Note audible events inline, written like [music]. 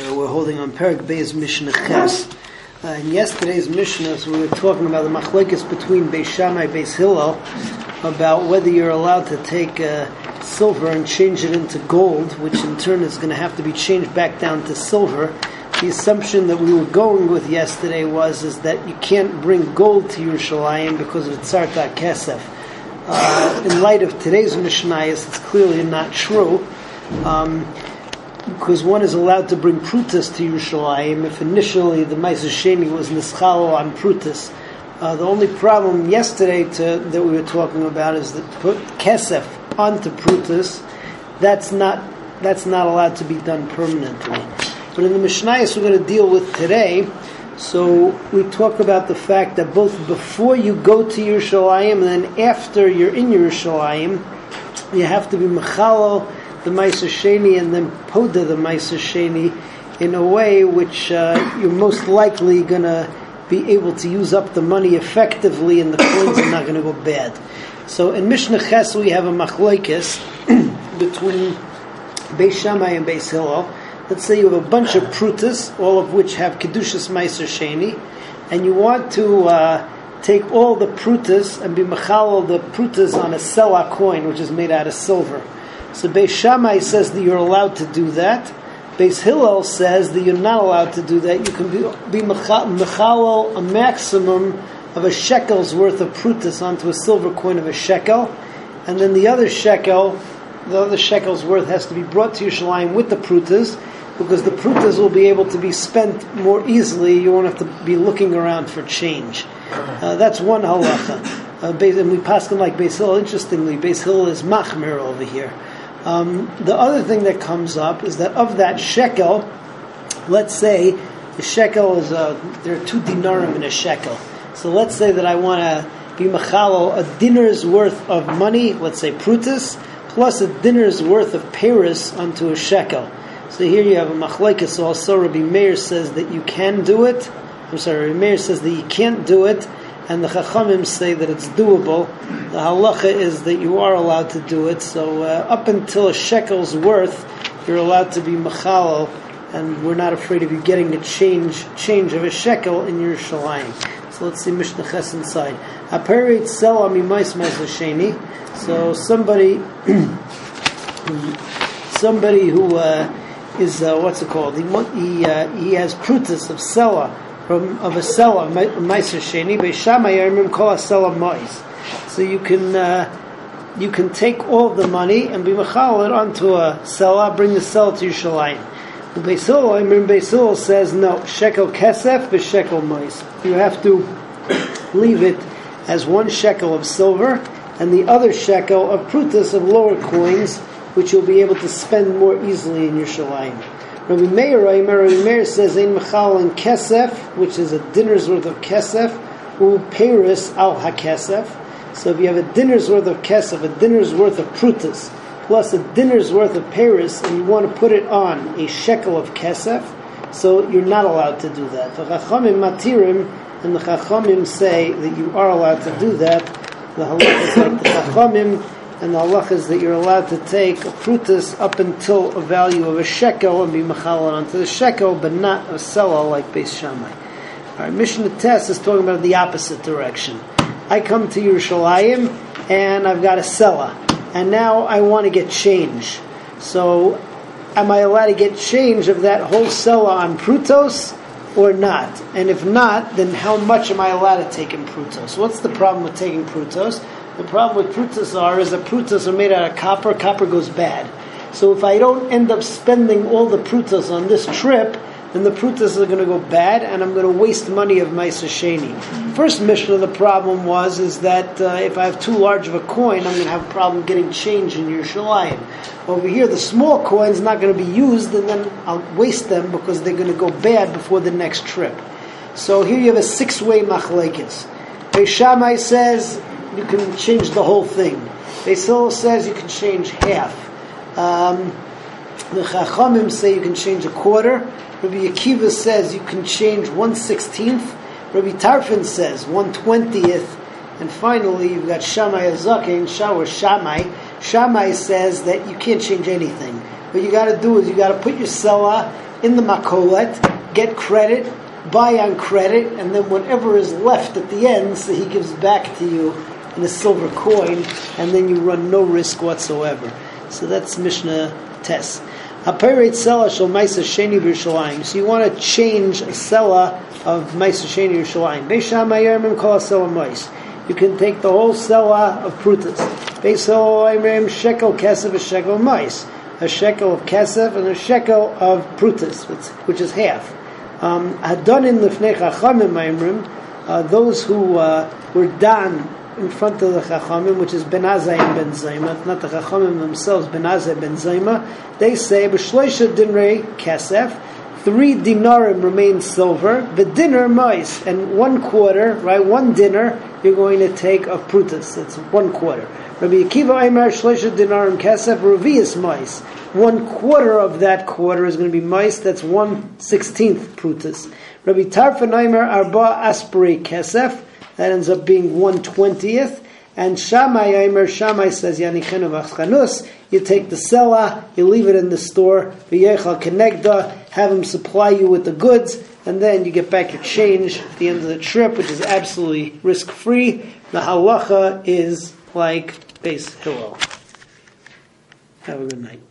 Uh, we're holding on Perak Beis Mishnah Ches. Uh, in yesterday's Mishnah, so we were talking about the machlekes between Beis Shammai and Beis Hillel about whether you're allowed to take uh, silver and change it into gold, which in turn is going to have to be changed back down to silver. The assumption that we were going with yesterday was is that you can't bring gold to Yerushalayim because of Tzarta Kesef. Uh, in light of today's Mishnah, it's clearly not true. Um, because one is allowed to bring prutas to Yerushalayim if initially the Ma'aser Sheni was nischalo on prutas. Uh, the only problem yesterday to, that we were talking about is that put kesef onto prutas, that's not that's not allowed to be done permanently. But in the Mishnayos we're going to deal with today, so we talk about the fact that both before you go to Yerushalayim and then after you're in Yerushalayim, you have to be mechalal the Ma'aser Sheni and then Poda the Ma'aser Sheni in a way which uh, you're most likely going to be able to use up the money effectively and the coins are not going to go bad. So in Mishnah Ches we have a machlokes [clears throat] between Beis Shammai and Beis Hillel. Let's say you have a bunch of prutas, all of which have Kedushas Ma'aser Sheni, and you want to uh, take all the prutas and be machal the prutas on a sela coin, which is made out of silver. So Beis Shammai says that you're allowed to do that. Beis Hillel says that you're not allowed to do that. You can be, be mechalal a maximum of a shekel's worth of prutas onto a silver coin of a shekel, and then the other shekel, the other shekel's worth has to be brought to Yerushalayim with the prutas, because the prutas will be able to be spent more easily. You won't have to be looking around for change. Uh, that's one halacha. Uh, and we pass them like Beis Hillel. Interestingly, Beis Hillel is machmir over here. Um, the other thing that comes up is that of that shekel, let's say the shekel is a, there are two dinarim in a shekel. So let's say that I want to be machalo a dinner's worth of money, let's say prutas, plus a dinner's worth of paris onto a shekel. So here you have a machlekes. Also, Rabbi Meir says that you can do it. I'm sorry, Rabbi Meir says that you can't do it and the Chachamim say that it's doable. The halacha is that you are allowed to do it. So uh, up until a shekel's worth, you're allowed to be machalo, and we're not afraid of you getting a change change of a shekel in your shalayim. So let's see Mishnah Ches inside. Aperit sel amimais sheni. So somebody, [clears throat] somebody who uh, is uh, what's it called? He he, uh, he has prutas of sela from of a sela meiser sheni beishamay yomim kol sela mois. So you can uh, you can take all the money and be machal it onto a sela, bring the sela to Yerushalayim. Beisil, I mean Beisil says no shekel kesef shekel mois. You have to leave it as one shekel of silver and the other shekel of prutas of lower coins, which you'll be able to spend more easily in Yerushalayim. Rabbi Meir, Rabbi Meir says in Mechal and Kesef, which is a dinner's worth of Kesef, u al HaKesef. So if you have a dinner's worth of Kesef, a dinner's worth of Prutas, plus a dinner's worth of Paris, and you want to put it on a shekel of Kesef, so you're not allowed to do that. The Chachamim Matirim, and the Chachamim say that you are allowed to do that. The halach is like the Chachamim, and the halach is that you're allowed to take a frutas up until a value of a shekel and be mechalon onto the shekel, but not a selah like Beis Shammai. All right, Mishnah Tes is talking about the opposite direction. I come to Yerushalayim and I've got a selah, and now I want to get change. So, am I allowed to get change of that whole selah on prutos? or not? And if not, then how much am I allowed to take in prutos? What's the problem with taking prutos? The problem with prutas are is that prutas are made out of copper. Copper goes bad. So if I don't end up spending all the prutas on this trip, then the prutas are going to go bad, and I'm going to waste money of my sasheni. First mission of the problem was is that uh, if I have too large of a coin, I'm going to have a problem getting change in your Yerushalayim. Over here, the small coin's not going to be used, and then I'll waste them because they're going to go bad before the next trip. So here you have a six-way machlekes. Beishamai says you can change the whole thing. Beisil says you can change half. Um, the Chachamim say you can change a quarter. Rabbi Akiva says you can change one sixteenth. Rabbi Tarfon says one twentieth. And finally, you've got Shammai HaZaken, Shower Shammai. Shammai says that you can't change anything. What you got to do is you got to put your selah in the makolet, get credit, buy on credit, and then whatever is left at the end, so he gives back to you in a silver coin, and then you run no risk whatsoever. So that's Mishnah Tes. Apirit Sela Shal Maisa Sheni B'Yerushalayim. So you want to change a Sela of Maisa Sheni Yerushalayim. Beisham Ayermim Kol Sela Mais. You can take the whole Sela of Prutas. Beisol Ayermim Shekel Kesef a Shekel Mais. A shekel of Kesef and a shekel of Prutas, which is half. Um, Hadonin Lifnei Chachamim Ayermim. Uh, those who uh, were done in front of the Chachamim, which is Ben Azai and Ben Zayma, not the Chachamim themselves, Ben Azai Ben Zayma, they say, B'shloisha dinrei kesef, three dinarim remain silver, the dinner mice, and one quarter, right, one dinner, you're going to take of prutas, It's one quarter. Rabbi Akiva Aimer, Shloisha dinarim kesef, revius mice. One quarter of that quarter is going to be mice, that's one sixteenth prutas. Rabbi Tarfa Aimer, Arba Asperi kesef, that ends up being one twentieth. And Shammai Aimer, Shammai says Yanichenu v'achchanus. You take the sela, you leave it in the store. V'yechal kenegda, have him supply you with the goods, and then you get back your change at the end of the trip, which is absolutely risk free. The halacha is like Beis Hillel. Have a good night.